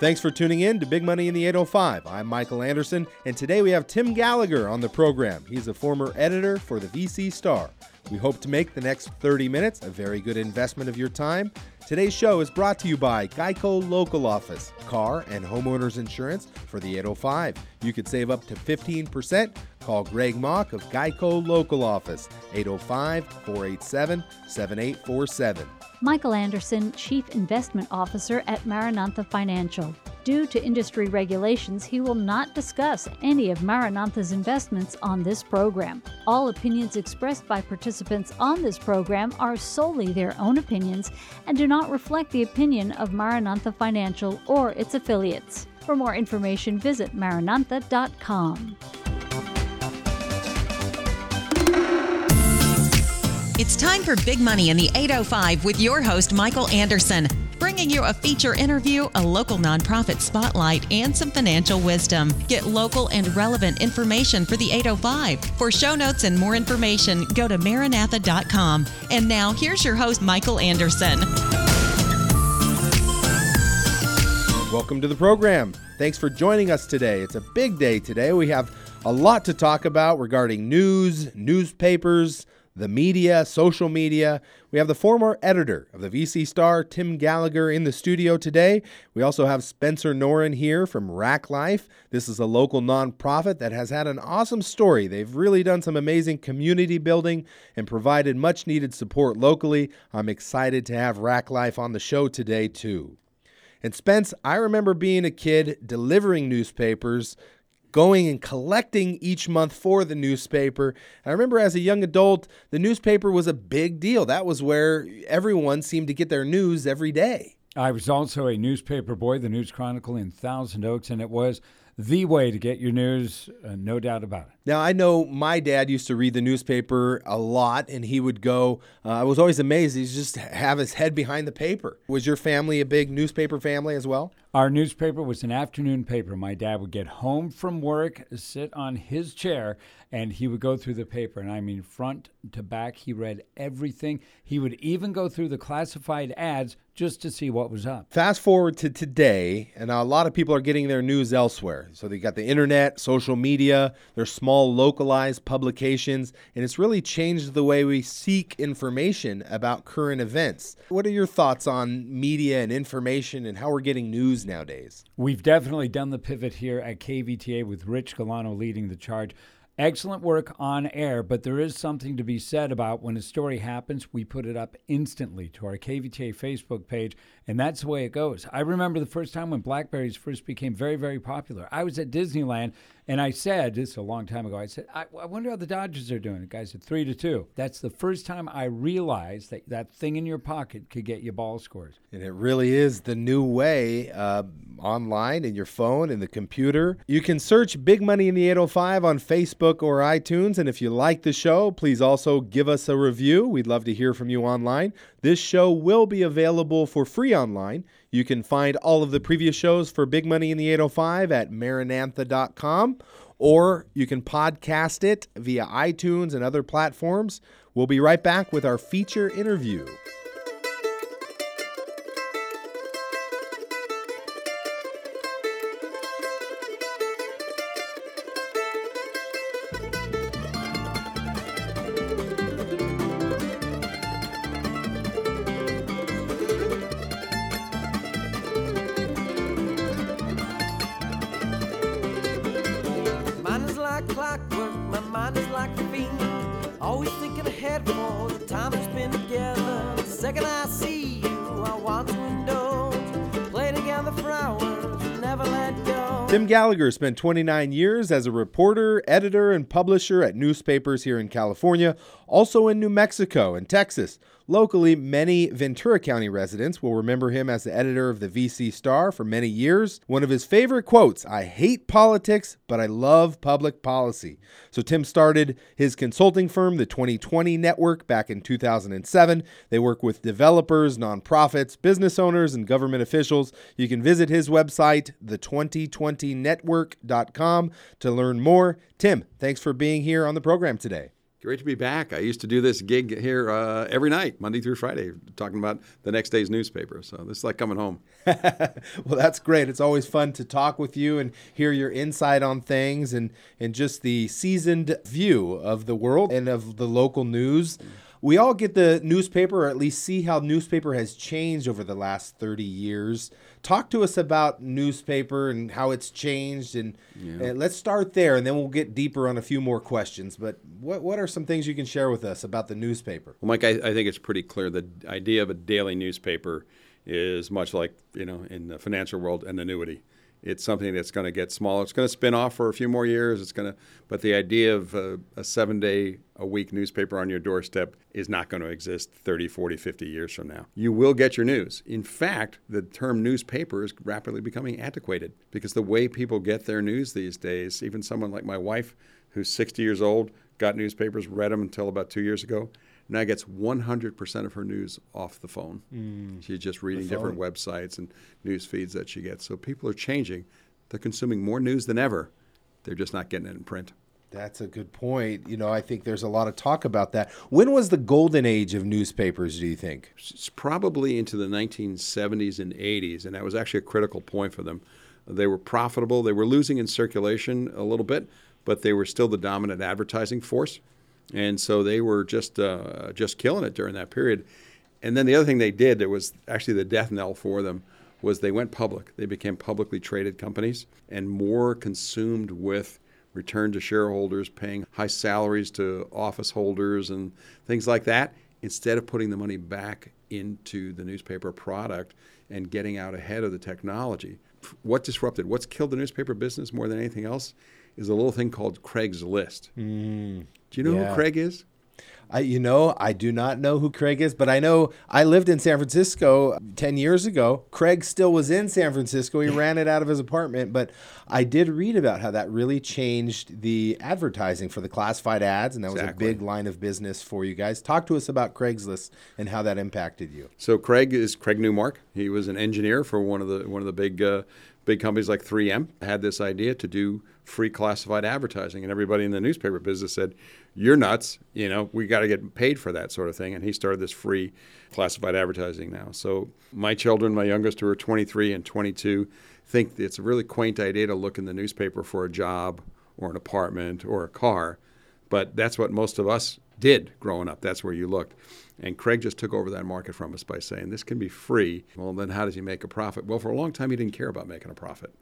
Thanks for tuning in to Big Money in the 805. I'm Michael Anderson, and today we have Tim Gallagher on the program. He's a former editor for the VC Star. We hope to make the next 30 minutes a very good investment of your time. Today's show is brought to you by Geico Local Office, car and homeowners insurance for the 805. You could save up to 15%. Call Greg Mauk of Geico Local Office, 805 487 7847. Michael Anderson, Chief Investment Officer at Maranatha Financial. Due to industry regulations, he will not discuss any of Maranatha's investments on this program. All opinions expressed by participants on this program are solely their own opinions and do not reflect the opinion of Maranatha Financial or its affiliates. For more information, visit maranatha.com. It's time for Big Money in the 805 with your host, Michael Anderson, bringing you a feature interview, a local nonprofit spotlight, and some financial wisdom. Get local and relevant information for the 805. For show notes and more information, go to maranatha.com. And now, here's your host, Michael Anderson. Welcome to the program. Thanks for joining us today. It's a big day today. We have a lot to talk about regarding news, newspapers, the media, social media. We have the former editor of the VC Star, Tim Gallagher, in the studio today. We also have Spencer Noren here from Rak Life. This is a local nonprofit that has had an awesome story. They've really done some amazing community building and provided much needed support locally. I'm excited to have Rak Life on the show today, too. And Spence, I remember being a kid delivering newspapers going and collecting each month for the newspaper. I remember as a young adult, the newspaper was a big deal. That was where everyone seemed to get their news every day. I was also a newspaper boy, the News Chronicle in Thousand Oaks, and it was the way to get your news, uh, no doubt about it. Now, I know my dad used to read the newspaper a lot, and he would go. Uh, I was always amazed. He'd just have his head behind the paper. Was your family a big newspaper family as well? Our newspaper was an afternoon paper. My dad would get home from work, sit on his chair, and he would go through the paper. And I mean, front to back, he read everything. He would even go through the classified ads just to see what was up. Fast forward to today, and a lot of people are getting their news elsewhere. So they got the internet, social media, their small localized publications, and it's really changed the way we seek information about current events. What are your thoughts on media and information and how we're getting news nowadays? We've definitely done the pivot here at KVTA with Rich Galano leading the charge. Excellent work on air, but there is something to be said about when a story happens, we put it up instantly to our KVTA Facebook page, and that's the way it goes. I remember the first time when Blackberries first became very, very popular. I was at Disneyland and I said, this is a long time ago, I said, I, I wonder how the Dodgers are doing. The guy said, three to two. That's the first time I realized that that thing in your pocket could get you ball scores. And it really is the new way uh, online in your phone and the computer. You can search Big Money in the 805 on Facebook or iTunes. And if you like the show, please also give us a review. We'd love to hear from you online. This show will be available for free online. You can find all of the previous shows for Big Money in the 805 at maranatha.com or you can podcast it via iTunes and other platforms. We'll be right back with our feature interview. Tim Gallagher spent 29 years as a reporter, editor, and publisher at newspapers here in California, also in New Mexico and Texas. Locally, many Ventura County residents will remember him as the editor of the VC Star for many years. One of his favorite quotes I hate politics, but I love public policy. So, Tim started his consulting firm, the 2020 Network, back in 2007. They work with developers, nonprofits, business owners, and government officials. You can visit his website, the2020network.com, to learn more. Tim, thanks for being here on the program today. Great to be back. I used to do this gig here uh, every night, Monday through Friday, talking about the next day's newspaper. So this is like coming home. well, that's great. It's always fun to talk with you and hear your insight on things and, and just the seasoned view of the world and of the local news we all get the newspaper, or at least see how newspaper has changed over the last 30 years. Talk to us about newspaper and how it's changed, and, yeah. and, let's start there, and then we'll get deeper on a few more questions. But what what are some things you can share with us about the newspaper? Well, Mike, I, I think it's pretty clear the idea of a daily newspaper is much like you know in the financial world an annuity it's something that's going to get smaller. It's going to spin off for a few more years. It's going to, but the idea of a, a seven day a week newspaper on your doorstep is not going to exist 30, 40, 50 years from now. You will get your news. In fact, the term newspaper is rapidly becoming antiquated because the way people get their news these days, even someone like my wife, who's 60 years old, got newspapers, read them until about two years ago now gets 100% of her news off the phone. Mm. She's just reading different websites and news feeds that she gets. So people are changing. They're consuming more news than ever. They're just not getting it in print. That's a good point. You know, I think there's a lot of talk about that. When was the golden age of newspapers, do you think? It's probably into the 1970s and 80s, and that was actually a critical point for them. They were profitable. They were losing in circulation a little bit, but they were still the dominant advertising force and so they were just uh, just killing it during that period. And then the other thing they did that was actually the death knell for them was they went public. They became publicly traded companies and more consumed with return to shareholders, paying high salaries to office holders and things like that, instead of putting the money back into the newspaper product and getting out ahead of the technology. What disrupted, what's killed the newspaper business more than anything else is a little thing called Craigslist. Mm. Do you know yeah. who Craig is? I, you know, I do not know who Craig is, but I know I lived in San Francisco 10 years ago. Craig still was in San Francisco. He ran it out of his apartment, but I did read about how that really changed the advertising for the classified ads, and that exactly. was a big line of business for you guys. Talk to us about Craigslist and how that impacted you. So Craig is Craig Newmark. He was an engineer for one of the one of the big uh, big companies like 3M. Had this idea to do free classified advertising. And everybody in the newspaper business said, You're nuts. You know, we got to get paid for that sort of thing. And he started this free classified advertising now. So my children, my youngest, who are 23 and 22, think it's a really quaint idea to look in the newspaper for a job or an apartment or a car. But that's what most of us did growing up. That's where you looked. And Craig just took over that market from us by saying, this can be free. Well, then how does he make a profit? Well, for a long time, he didn't care about making a profit.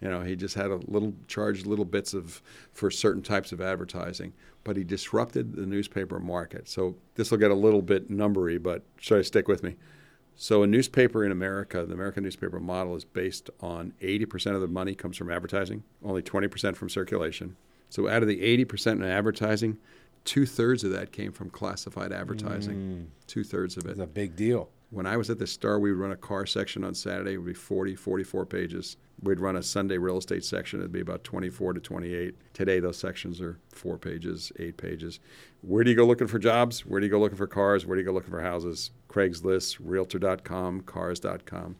You know, he just had a little charged little bits of for certain types of advertising, but he disrupted the newspaper market. So this will get a little bit numbery, but should I stick with me? So a newspaper in America, the American newspaper model is based on 80% of the money comes from advertising, only 20% from circulation. So out of the 80% in advertising, two thirds of that came from classified advertising. Mm. Two thirds of it. It's a big deal. When I was at the Star, we would run a car section on Saturday. It would be 40, 44 pages. We'd run a Sunday real estate section. It'd be about 24 to 28. Today, those sections are four pages, eight pages. Where do you go looking for jobs? Where do you go looking for cars? Where do you go looking for houses? Craigslist, Realtor.com, Cars.com.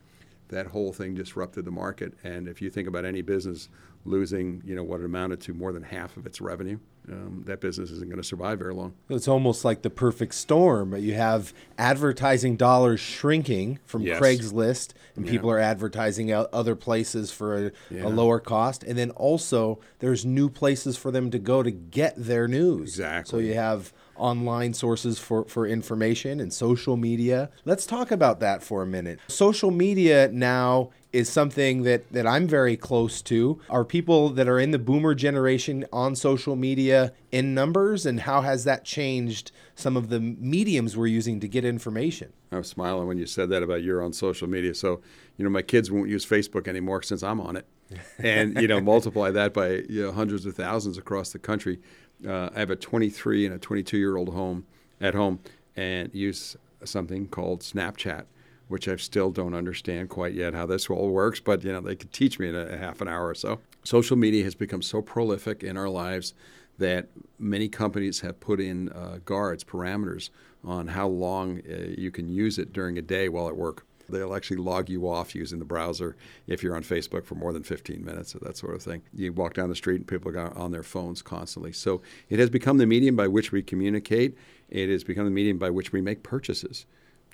That whole thing disrupted the market. And if you think about any business losing, you know, what it amounted to more than half of its revenue, um, that business isn't going to survive very long. It's almost like the perfect storm. You have advertising dollars shrinking from yes. Craigslist, and yeah. people are advertising out other places for a, yeah. a, lower cost, and then also there's new places for them to go to get their news. Exactly. So you have online sources for, for information and social media. Let's talk about that for a minute. Social media now is something that, that I'm very close to. Are people that are in the boomer generation on social media in numbers, and how has that changed some of the mediums we're using to get information? I was smiling when you said that about you're on social media. So, you know, my kids won't use Facebook anymore since I'm on it. and, you know, multiply that by you know, hundreds of thousands across the country uh, I have a 23 and a 22 year old home at home and use something called Snapchat, which I still don't understand quite yet how this all works, but you know they could teach me in a, a half an hour or so. Social media has become so prolific in our lives that many companies have put in uh, guards, parameters on how long uh, you can use it during a day while at work. They'll actually log you off using the browser if you're on Facebook for more than 15 minutes or that sort of thing. You walk down the street and people are on their phones constantly. So it has become the medium by which we communicate. It has become the medium by which we make purchases.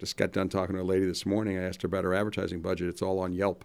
Just got done talking to a lady this morning. I asked her about her advertising budget. It's all on Yelp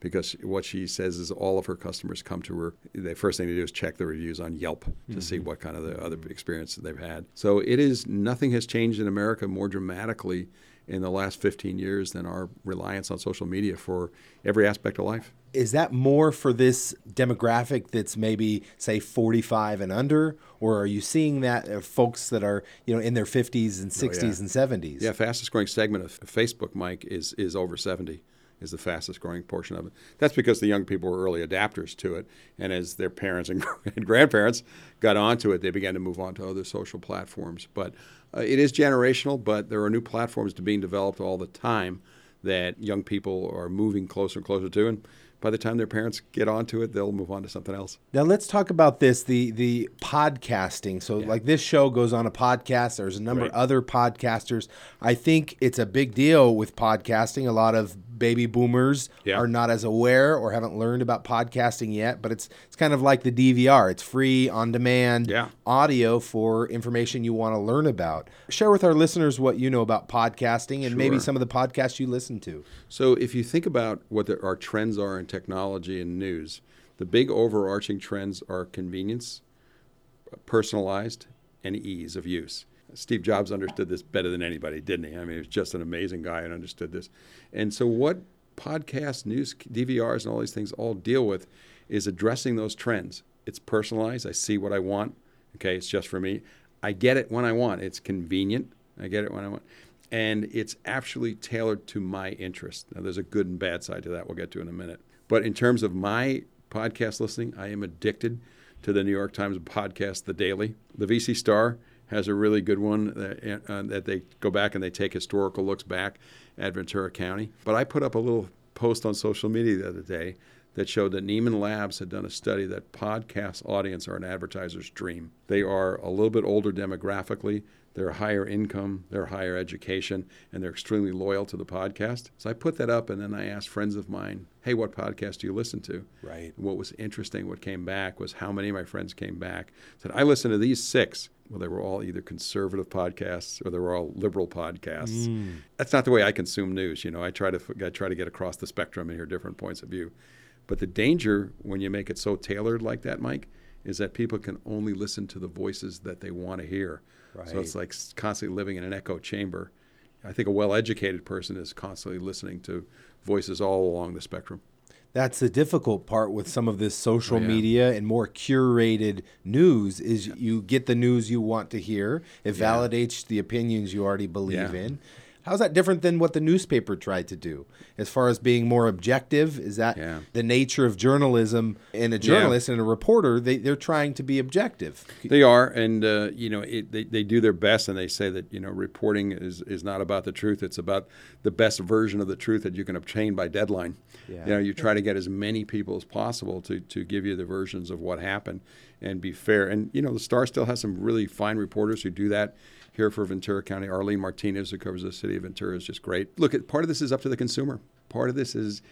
because what she says is all of her customers come to her. The first thing they do is check the reviews on Yelp to mm-hmm. see what kind of the other experiences they've had. So it is nothing has changed in America more dramatically in the last 15 years than our reliance on social media for every aspect of life. Is that more for this demographic that's maybe say 45 and under or are you seeing that uh, folks that are, you know, in their 50s and 60s oh, yeah. and 70s? Yeah, fastest growing segment of Facebook, Mike, is is over 70 is the fastest growing portion of it. That's because the young people were early adapters to it, and as their parents and, grandparents got onto it, they began to move on to other social platforms. But uh, it is generational, but there are new platforms to being developed all the time that young people are moving closer and closer to, and by the time their parents get onto it, they'll move on to something else. Now let's talk about this the the podcasting. So yeah. like this show goes on a podcast. There's a number right. of other podcasters. I think it's a big deal with podcasting. A lot of baby boomers yeah. are not as aware or haven't learned about podcasting yet, but it's it's kind of like the DVR. It's free on demand yeah. audio for information you want to learn about. Share with our listeners what you know about podcasting and sure. maybe some of the podcasts you listen to. So if you think about what the, our trends are in technology and news, the big overarching trends are convenience, personalized, and ease of use. Steve Jobs understood this better than anybody, didn't he? I mean, he was just an amazing guy and understood this. And so, what podcast, news, DVRs, and all these things all deal with is addressing those trends. It's personalized. I see what I want. Okay, it's just for me. I get it when I want. It's convenient. I get it when I want. And it's actually tailored to my interest. Now, there's a good and bad side to that. We'll get to in a minute. But in terms of my podcast listening, I am addicted to the New York Times podcast, The Daily. The VC Star has a really good one that, uh, that they go back and they take historical looks back at Ventura County. But I put up a little post on social media the other day that showed that Nieman Labs had done a study that podcast audience are an advertiser's dream. They are a little bit older demographically, they're higher income, they're higher education, and they're extremely loyal to the podcast. So I put that up and then I asked friends of mine, hey, what podcast do you listen to? Right. what was interesting, what came back was how many of my friends came back, said, I listen to these six. Well, they were all either conservative podcasts or they were all liberal podcasts. Mm. That's not the way I consume news. You know, I try to I try to get across the spectrum and hear different points of view. But the danger when you make it so tailored like that, Mike, is that people can only listen to the voices that they want to hear. Right. So it's like constantly living in an echo chamber. I think a well-educated person is constantly listening to voices all along the spectrum. That's the difficult part with some of this social oh, yeah. media and more curated news is yeah. you get the news you want to hear. It yeah. validates the opinions you already believe in. How's that different than what the newspaper tried to do? As far as being more objective, is that yeah. the nature of journalism? And a journalist yeah. and a reporter, they, they're trying to be objective. They are, and uh, you know, it, they, they do their best, and they say that you know, reporting is, is not about the truth; it's about the best version of the truth that you can obtain by deadline. Yeah. You know, you try to get as many people as possible to to give you the versions of what happened and be fair. And you know, the Star still has some really fine reporters who do that here for Ventura County. Arlene Martinez, who covers the city of Ventura, is just great. Look, part of this is up to the consumer. Part of this is,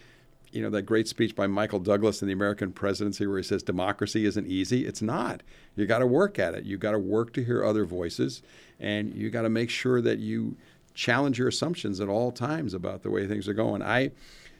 you know, that great speech by Michael Douglas in the American presidency where he says democracy isn't easy. It's not. You got to work at it. You got to work to hear other voices, and you got to make sure that you challenge your assumptions at all times about the way things are going. I,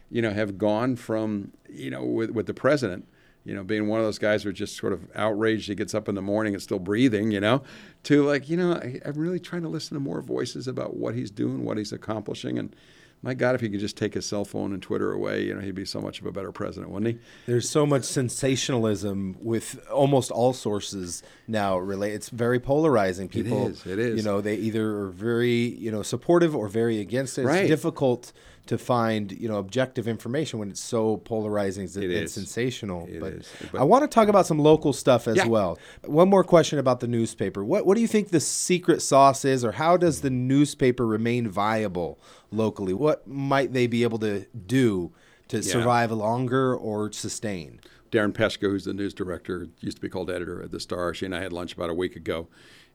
you know, have gone from, you know, with, with the president you know, being one of those guys who's just sort of outraged he gets up in the morning and still breathing, you know, to like, you know, I, am really trying to listen to more voices about what he's doing, what he's accomplishing. And my God, if he could just take his cell phone and Twitter away, you know, he'd be so much of a better president, wouldn't he? There's so much sensationalism with almost all sources now. Relate, it's very polarizing. People, it is. It is. You know, they either are very, you know, supportive or very against it. It's right. difficult to find you know objective information when it's so polarizing it's, it sensational. It but, but I want to talk about some local stuff as yeah. well. One more question about the newspaper. What what do you think the secret sauce is, or how does the newspaper remain viable locally? What might they be able to do to yeah. survive longer or sustain? Darren Peshka, who's the news director, used to be called editor at the Star. She and I had lunch about a week ago.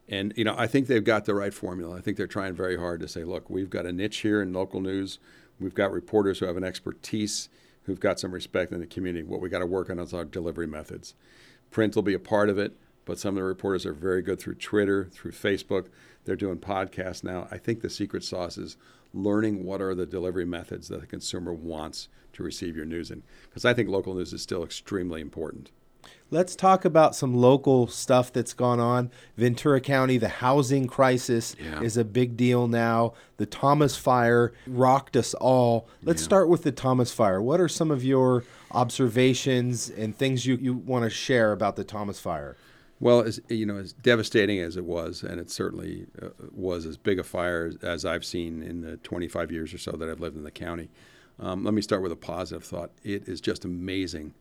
And you know, I think they've got the right formula. I think they're trying very hard to say, look, we've got a niche here in local news We've got reporters who have an expertise, who've got some respect in the community. What we got to work on is our delivery methods. Print will be a part of it, but some of the reporters are very good through Twitter, through Facebook. They're doing podcasts now. I think the secret sauce is learning what are the delivery methods that the consumer wants to receive your news in. Because I think local news is still extremely important. Let's talk about some local stuff that's gone on. Ventura County, the housing crisis Yeah. is a big deal now. The Thomas Fire rocked us all. Let's start with the Thomas Fire. What are some of your observations and things you, you want to share about the Thomas Fire? Well, as you know, as devastating as it was, and it certainly uh, was as big a fire as I've seen in the 25 years or so that I've lived in the county. Um, let me start with a positive thought. It is just amazing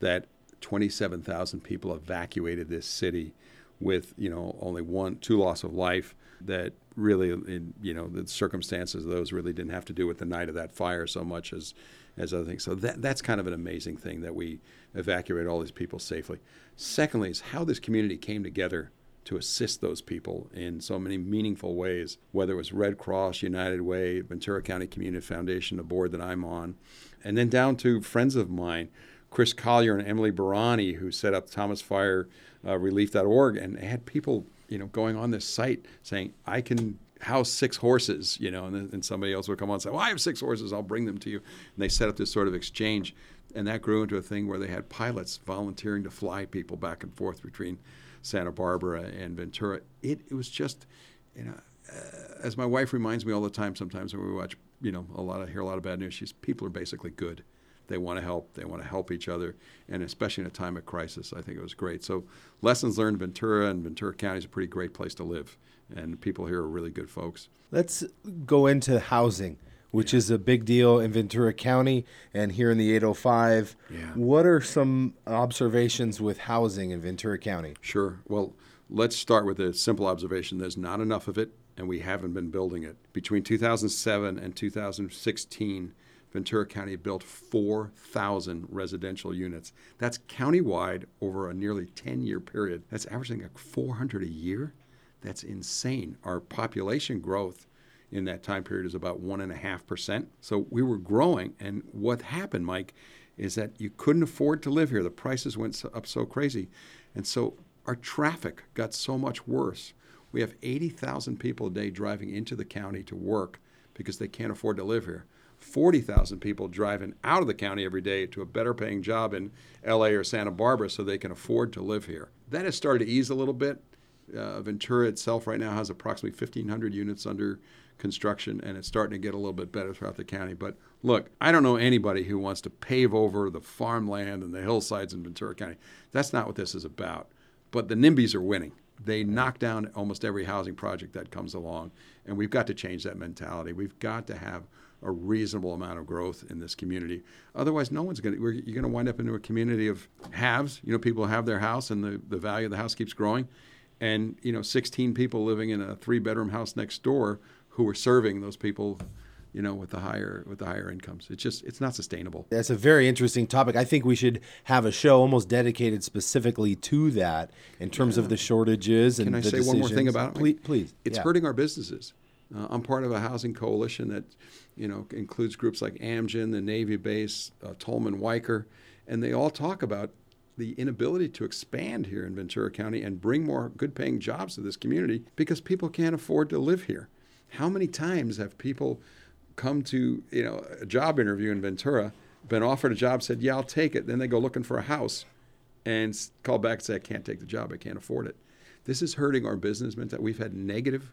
that 27,000 people evacuated this city with you know only one, two loss of life. That really, in, you know, the circumstances of those really didn't have to do with the night of that fire so much as as other things. So that that's kind of an amazing thing that we evacuated all these people safely. Secondly, is how this community came together to assist those people in so many meaningful ways, whether it was Red Cross, United Way, Ventura County Community Foundation, the board that I'm on, and then down to friends of mine, Chris Collier and Emily Barani, who set up Thomas Fire uh, and had people, you know, going on this site saying, "I can house six horses," you know, and then somebody else would come on and say, "Well, I have six horses. I'll bring them to you." And they set up this sort of exchange, and that grew into a thing where they had pilots volunteering to fly people back and forth between Santa Barbara and Ventura. It, it was just, you know, uh, as my wife reminds me all the time. Sometimes when we watch, you know, a lot of hear a lot of bad news. She's people are basically good. They want to help. They want to help each other, and especially in a time of crisis, I think it was great. So, lessons learned. Ventura and Ventura County is a pretty great place to live, and people here are really good folks. Let's go into housing, which is a big deal in Ventura County and here in the 805. Yeah. What are some observations with housing in Ventura County? Sure. Well, let's start with a simple observation. There's not enough of it, and we haven't been building it. Between 2007 and 2016, Ventura County built 4,000 residential units. That's countywide over a nearly 10 year period. That's averaging like 400 a year. That's insane. Our population growth in that time period is about 1.5%. So we were growing. And what happened, Mike, is that you couldn't afford to live here. The prices went up so crazy. And so our traffic got so much worse. We have 80,000 people a day driving into the county to work because they can't afford to live here. 40,000 people driving out of the county every day to a better paying job in LA or Santa Barbara so they can afford to live here. That has started to ease a little bit. Uh, Ventura itself right now has approximately 1,500 units under construction, and it's starting to get a little bit better throughout the county. But look, I don't know anybody who wants to pave over the farmland and the hillsides in Ventura County. That's not what this is about. But the NIMBYs are winning. They knock down almost every housing project that comes along, and we've got to change that mentality. We've got to have a reasonable amount of growth in this community. Otherwise, no one's going to. You're going to wind up into a community of haves. You know, people have their house, and the, the value of the house keeps growing, and you know, 16 people living in a three-bedroom house next door who are serving those people, you know, with the higher with the higher incomes. It's just it's not sustainable. That's a very interesting topic. I think we should have a show almost dedicated specifically to that in terms of the shortages and Can I say one more thing about it? Please, please. It's yeah. hurting our businesses. Uh, I'm part of a housing coalition that, you know, includes groups like Amgen, the Navy base, uh, Tolman Wiker, and they all talk about the inability to expand here in Ventura County and bring more good-paying jobs to this community because people can't afford to live here. How many times have people come to, you know, a job interview in Ventura, been offered a job, said, "Yeah, I'll take it," then they go looking for a house, and call back and say, "I can't take the job. I can't afford it." This is hurting our business. mentality. We've had negative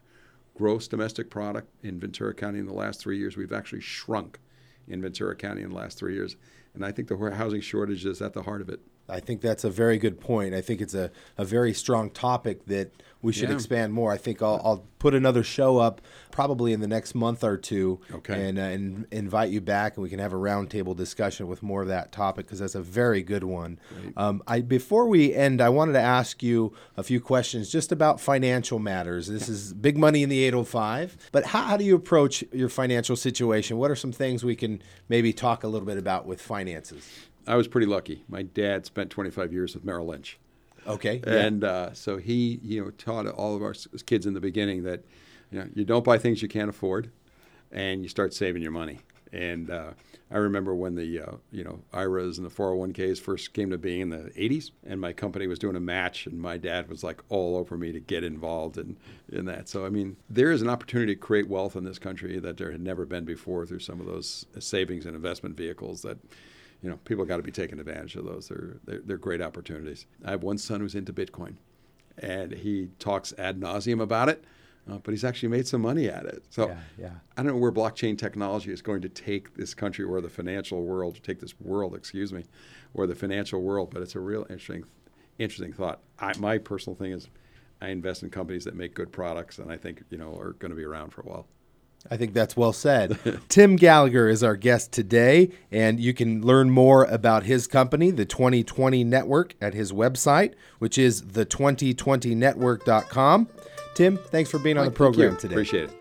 gross domestic product in Ventura County in the last three years. We've actually shrunk in Ventura County in the last three years. And I think the housing shortage is at the heart of it. I think that's a very good point. I think it's a, a very strong topic that we should Yeah. expand more. I think I'll, I'll put another show up probably in the next month or two Okay. and, uh, and invite you back and we can have a roundtable discussion with more of that topic because that's a very good one. Um, I, before we end, I wanted to ask you a few questions just about financial matters. This is big money in the 805, but how, how do you approach your financial situation? What are some things we can maybe talk a little bit about with finances? I was pretty lucky. My dad spent 25 years with Merrill Lynch. Okay. yeah. And uh, so he, you know, taught all of our kids in the beginning that, you know, you don't buy things you can't afford, and you start saving your money. And uh, I remember when the uh, you know IRAs and the 401ks first came to being in the 80s, and my company was doing a match, and my dad was like all over me to get involved in, in that. So I mean, there is an opportunity to create wealth in this country that there had never been before through some of those savings and investment vehicles that. You know, people got to be taking advantage of those. They're, they're, they're great opportunities. I have one son who's into Bitcoin, and he talks ad nauseum about it uh, but he's actually made some money at it. So Yeah, yeah. I don't know where blockchain technology is going to take this country or the financial world, take this world, excuse me, or the financial world. But it's a real interesting, interesting thought. I, my personal thing is, I invest in companies that make good products, and I think you know are going to be around for a while. I think that's well said. Tim Gallagher is our guest today, and you can learn more about his company, the 2020 Network, at his website, which is the2020network.com. Tim, thanks for being on the program today. Appreciate it.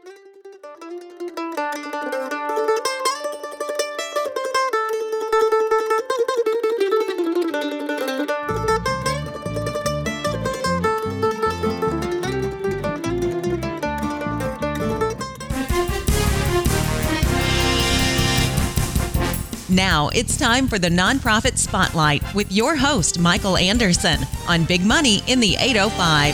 Now it's time for the Nonprofit Spotlight with your host, Michael Anderson, on Big Money in the 805.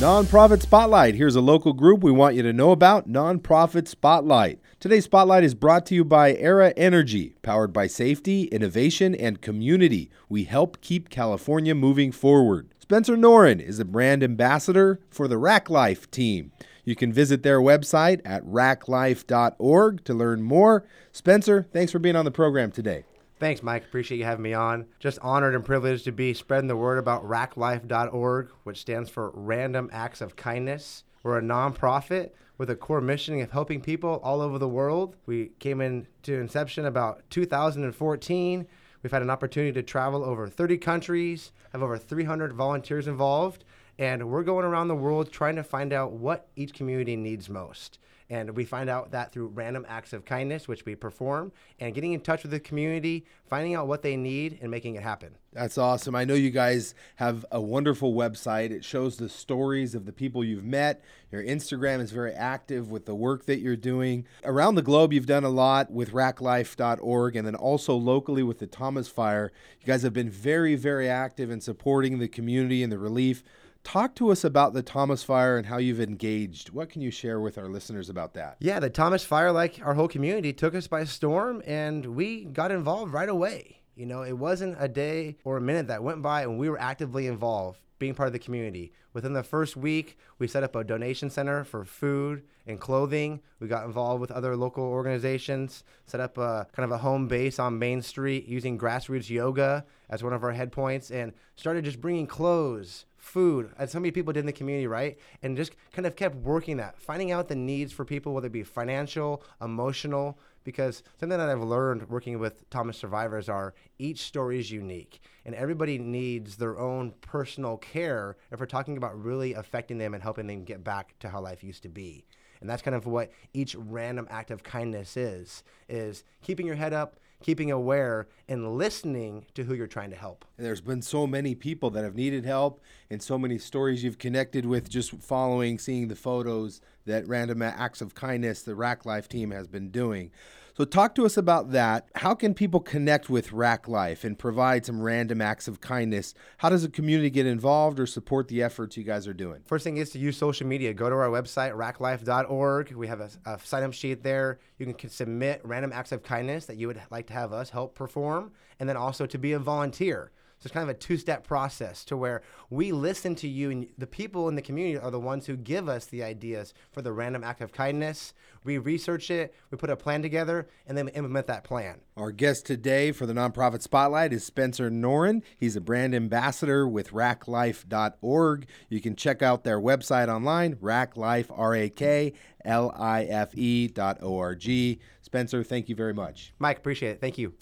Nonprofit Spotlight. Here's a local group we want you to know about Nonprofit Spotlight. Today's Spotlight is brought to you by Aera Energy, powered by safety, innovation, and community. We help keep California moving forward. Spencer Noren is a brand ambassador for the Rak Life team. You can visit their website at raklife.org to learn more. Spencer, thanks for being on the program today. Thanks, Mike. Appreciate you having me on. Just honored and privileged to be spreading the word about raklife.org, which stands for Random Acts of Kindness. We're a nonprofit with a core mission of helping people all over the world. We came into inception about 2014. We've had an opportunity to travel over 30 countries, have over 300 volunteers involved, and we're going around the world trying to find out what each community needs most. And we find out that through random acts of kindness, which we perform, and getting in touch with the community, finding out what they need, and making it happen. That's awesome. I know you guys have a wonderful website. It shows the stories of the people you've met. Your Instagram is very active with the work that you're doing. Around the globe, you've done a lot with raklife.org and then also locally with the Thomas Fire. You guys have been very, very active in supporting the community and the relief. Talk to us about the Thomas Fire and how you've engaged. What can you share with our listeners about that? Yeah, the Thomas Fire, like our whole community, took us by storm, and we got involved right away. You know, it wasn't a day or a minute that went by and we were actively involved, being part of the community. Within the first week, we set up a donation center for food and clothing. We got involved with other local organizations, set up a kind of a home base on Main Street using grassroots yoga as one of our head points, and started just bringing clothes, food, as so many people did in the community, right? And just kind of kept working that, finding out the needs for people, whether it be financial, emotional, because something that I've learned working with Thomas survivors are each story is unique and everybody needs their own personal care if we're talking about really affecting them and helping them get back to how life used to be. And that's kind of what each random act of kindness is is keeping your head up, keeping aware and listening to who you're trying to help. And there's been so many people that have needed help and so many stories you've connected with just following, seeing the photos that Random Acts of Kindness, the Rak Life team, has been doing. So, talk to us about that. How can people connect with Rak Life and provide some random acts of kindness? How does the community get involved or support the efforts you guys are doing? First thing is to use social media. Go to our website, raklife.org. We have a, a sign up sheet there. You can submit random acts of kindness that you would like to have us help perform, and then also to be a volunteer. So it's kind of a two step process to where we listen to you, and the people in the community are the ones who give us the ideas for the random act of kindness. We research it, we put a plan together, and then we implement that plan. Our guest today for the Nonprofit Spotlight is Spencer Noren. He's a brand ambassador with raklife.org. You can check out their website online, raklife, R A K L I F E dot O R G. Spencer, thank you very much. Mike, appreciate it. Thank you.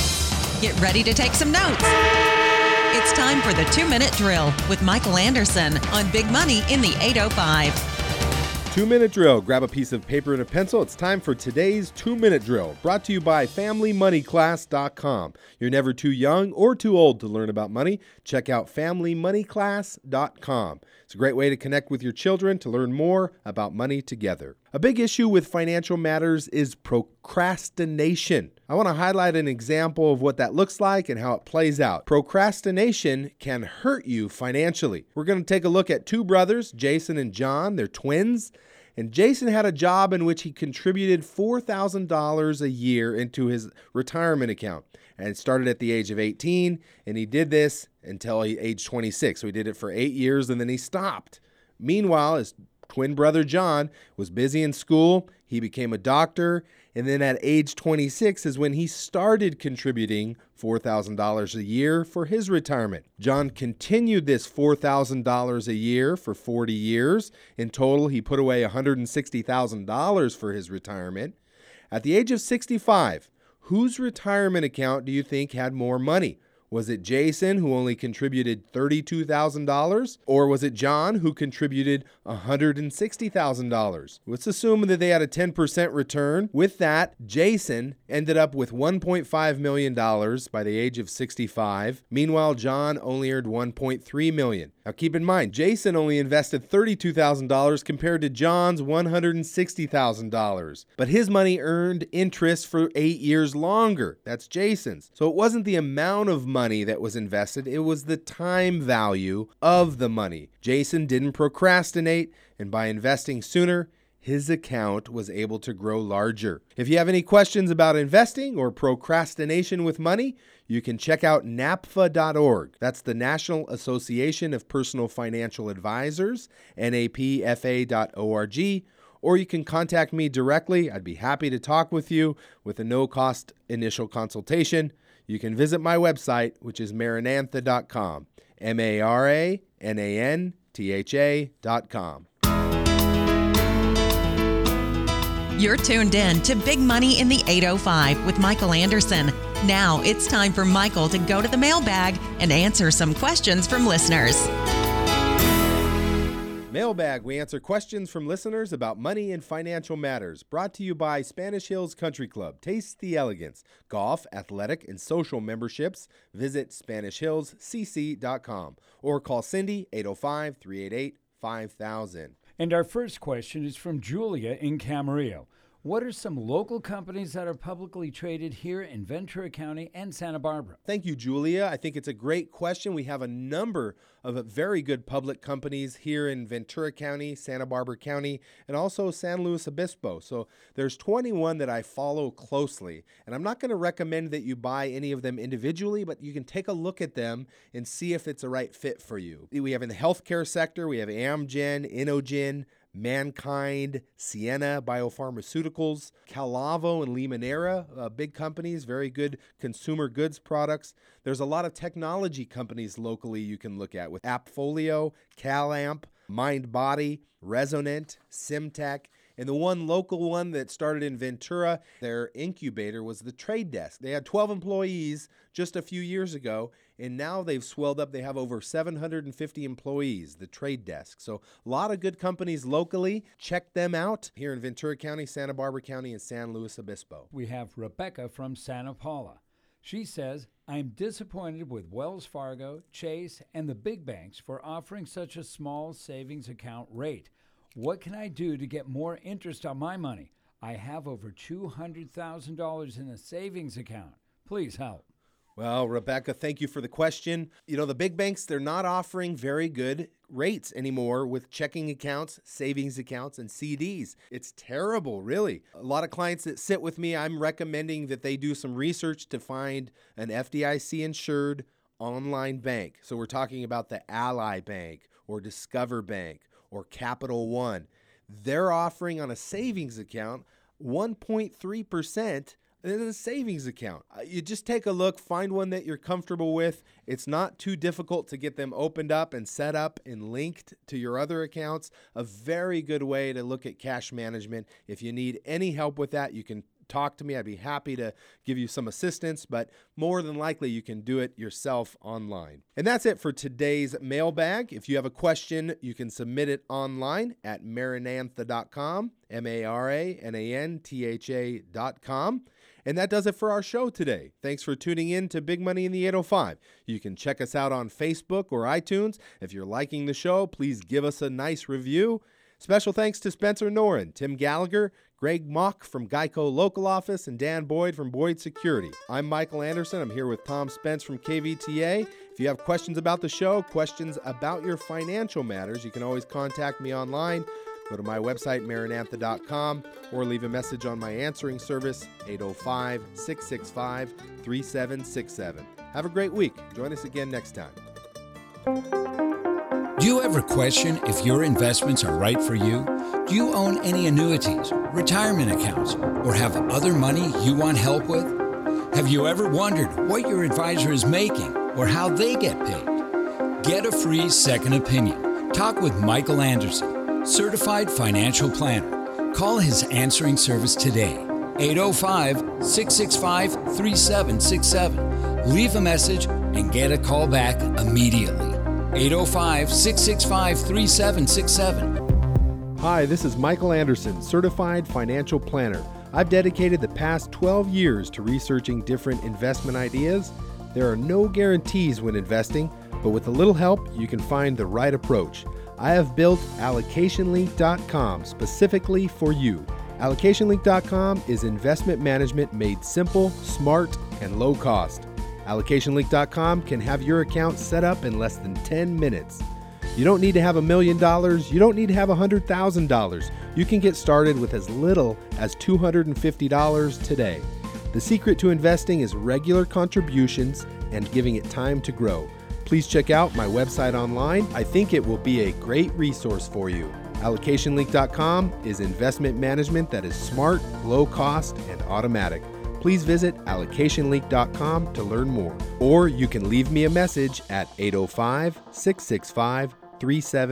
Get ready to take some notes. It's time for the two minute drill with Michael Anderson on Big Money in the 805. Two minute drill. Grab a piece of paper and a pencil. It's time for today's two minute drill, brought to you by FamilyMoneyClass.com. You're never too young or too old to learn about money. Check out FamilyMoneyClass.com. It's a great way to connect with your children to learn more about money together. A big issue with financial matters is procrastination. I want to highlight an example of what that looks like and how it plays out. Procrastination can hurt you financially. We're going to take a look at two brothers, Jason and John. They're twins. And Jason had a job in which he contributed $4,000 a year into his retirement account. And started at the age of 18, and he did this until he age 26. So he did it for eight years and then he stopped. Meanwhile, his twin brother John was busy in school. He became a doctor. And then at age 26 is when he started contributing $4,000 a year for his retirement. John continued this $4,000 a year for 40 years. In total, he put away $160,000 for his retirement. At the age of 65, whose retirement account do you think had more money? Was it Jason who only contributed $32,000? Or was it John who contributed $160,000? Let's assume that they had a 10% return. With that, Jason ended up with $1.5 million by the age of 65. Meanwhile, John only earned 1.3 million. Now keep in mind, Jason only invested $32,000 compared to John's $160,000. But his money earned interest for eight years longer. That's Jason's. So it wasn't the amount of money money that was invested, it was the time value of the money. Jason didn't procrastinate, and by investing sooner, his account was able to grow larger. If you have any questions about investing or procrastination with money, you can check out napfa.org. That's the National Association of Personal Financial Advisors, napfa.org. Or you can contact me directly. I'd be happy to talk with you with a no cost initial consultation you can visit my website, which is maranantha.com. M A R A N A N T H A.com. You're tuned in to Big Money in the 805 with Michael Anderson. Now it's time for Michael to go to the mailbag and answer some questions from listeners. Mailbag, we answer questions from listeners about money and financial matters. Brought to you by Spanish Hills Country Club. Taste the elegance. Golf, athletic, and social memberships. Visit SpanishHillsCC.com or call Cindy 805 388 5000. And our first question is from Julia in Camarillo. What are some local companies that are publicly traded here in Ventura County and Santa Barbara? Thank you, Julia. I think it's a great question. We have a number of very good public companies here in Ventura County, Santa Barbara County, and also San Luis Obispo. So there's 21 that I follow closely. And I'm not going to recommend that you buy any of them individually, but you can take a look at them and see if it's a right fit for you. We have in the healthcare sector, we have Amgen, Inogen, MannKind, Sienna Biopharmaceuticals, Calavo and Limoneira, uh, big companies, very good consumer goods products. There's a lot of technology companies locally you can look at with Appfolio, CalAmp, MindBody, Resonant, Semtech. And the one local one that started in Ventura, their incubator was the Trade Desk. They had 12 employees just a few years ago, and now they've swelled up. They have over 750 employees, the Trade Desk. So, a lot of good companies locally. Check them out here in Ventura County, Santa Barbara County, and San Luis Obispo. We have Rebecca from Santa Paula. She says, I'm disappointed with Wells Fargo, Chase, and the big banks for offering such a small savings account rate. What can I do to get more interest on my money? I have over $200,000 in a savings account. Please help. Well, Rebecca, thank you for the question. You know, the big banks, they're not offering very good rates anymore with checking accounts, savings accounts, and CDs. It's terrible, really. A lot of clients that sit with me, I'm recommending that they do some research to find an FDIC insured online bank. So we're talking about the Ally Bank or Discover Bank or Capital One. They're offering on a savings account 1.3% in a savings account. Uh, you just take a look, find one that you're comfortable with. It's not too difficult to get them opened up and set up and linked to your other accounts. A very good way to look at cash management. If you need any help with that, you can talk to me. I'd be happy to give you some assistance, but more than likely you can do it yourself online. And that's it for today's mailbag. If you have a question, you can submit it online at maranantha.com, M A R A N A N T H A.com. And that does it for our show today. Thanks for tuning in to Big Money in the 805. You can check us out on Facebook or iTunes. If you're liking the show, please give us a nice review. Special thanks to Spencer Noren, Tim Gallagher, Greg Mauk from Geico Local Office, and Dan Boyd from Boyd Security. I'm Michael Anderson. I'm here with Tom Spence from KVTA. If you have questions about the show, questions about your financial matters, you can always contact me online. Go to my website, maranatha.com, or leave a message on my answering service, 805 665 3767. Have a great week. Join us again next time. Do you ever question if your investments are right for you? Do you own any annuities, retirement accounts, or have other money you want help with? Have you ever wondered what your advisor is making or how they get paid? Get a free second opinion. Talk with Michael Anderson certified financial planner. Call his answering service today, 805 665 3767. Leave a message and get a call back immediately. 805 665 3767. Hi, this is Michael Anderson, certified financial planner. I've dedicated the past 12 years to researching different investment ideas. There are no guarantees when investing, but with a little help, you can find the right approach. I have built allocationlink.com specifically for you. Allocationlink.com is investment management made simple, smart, and low cost. Allocationlink.com can have your account set up in less than 10 minutes. You don't need to have a million dollars, you don't need to have a $100,000. You can get started with as little as $250 today. The secret to investing is regular contributions and giving it time to grow. Please check out my website online. I think it will be a great resource for you. AllocationLink.com is investment management that is smart, low cost, and automatic. Please visit allocationlink.com to learn more. Or you can leave me a message at 805 665 37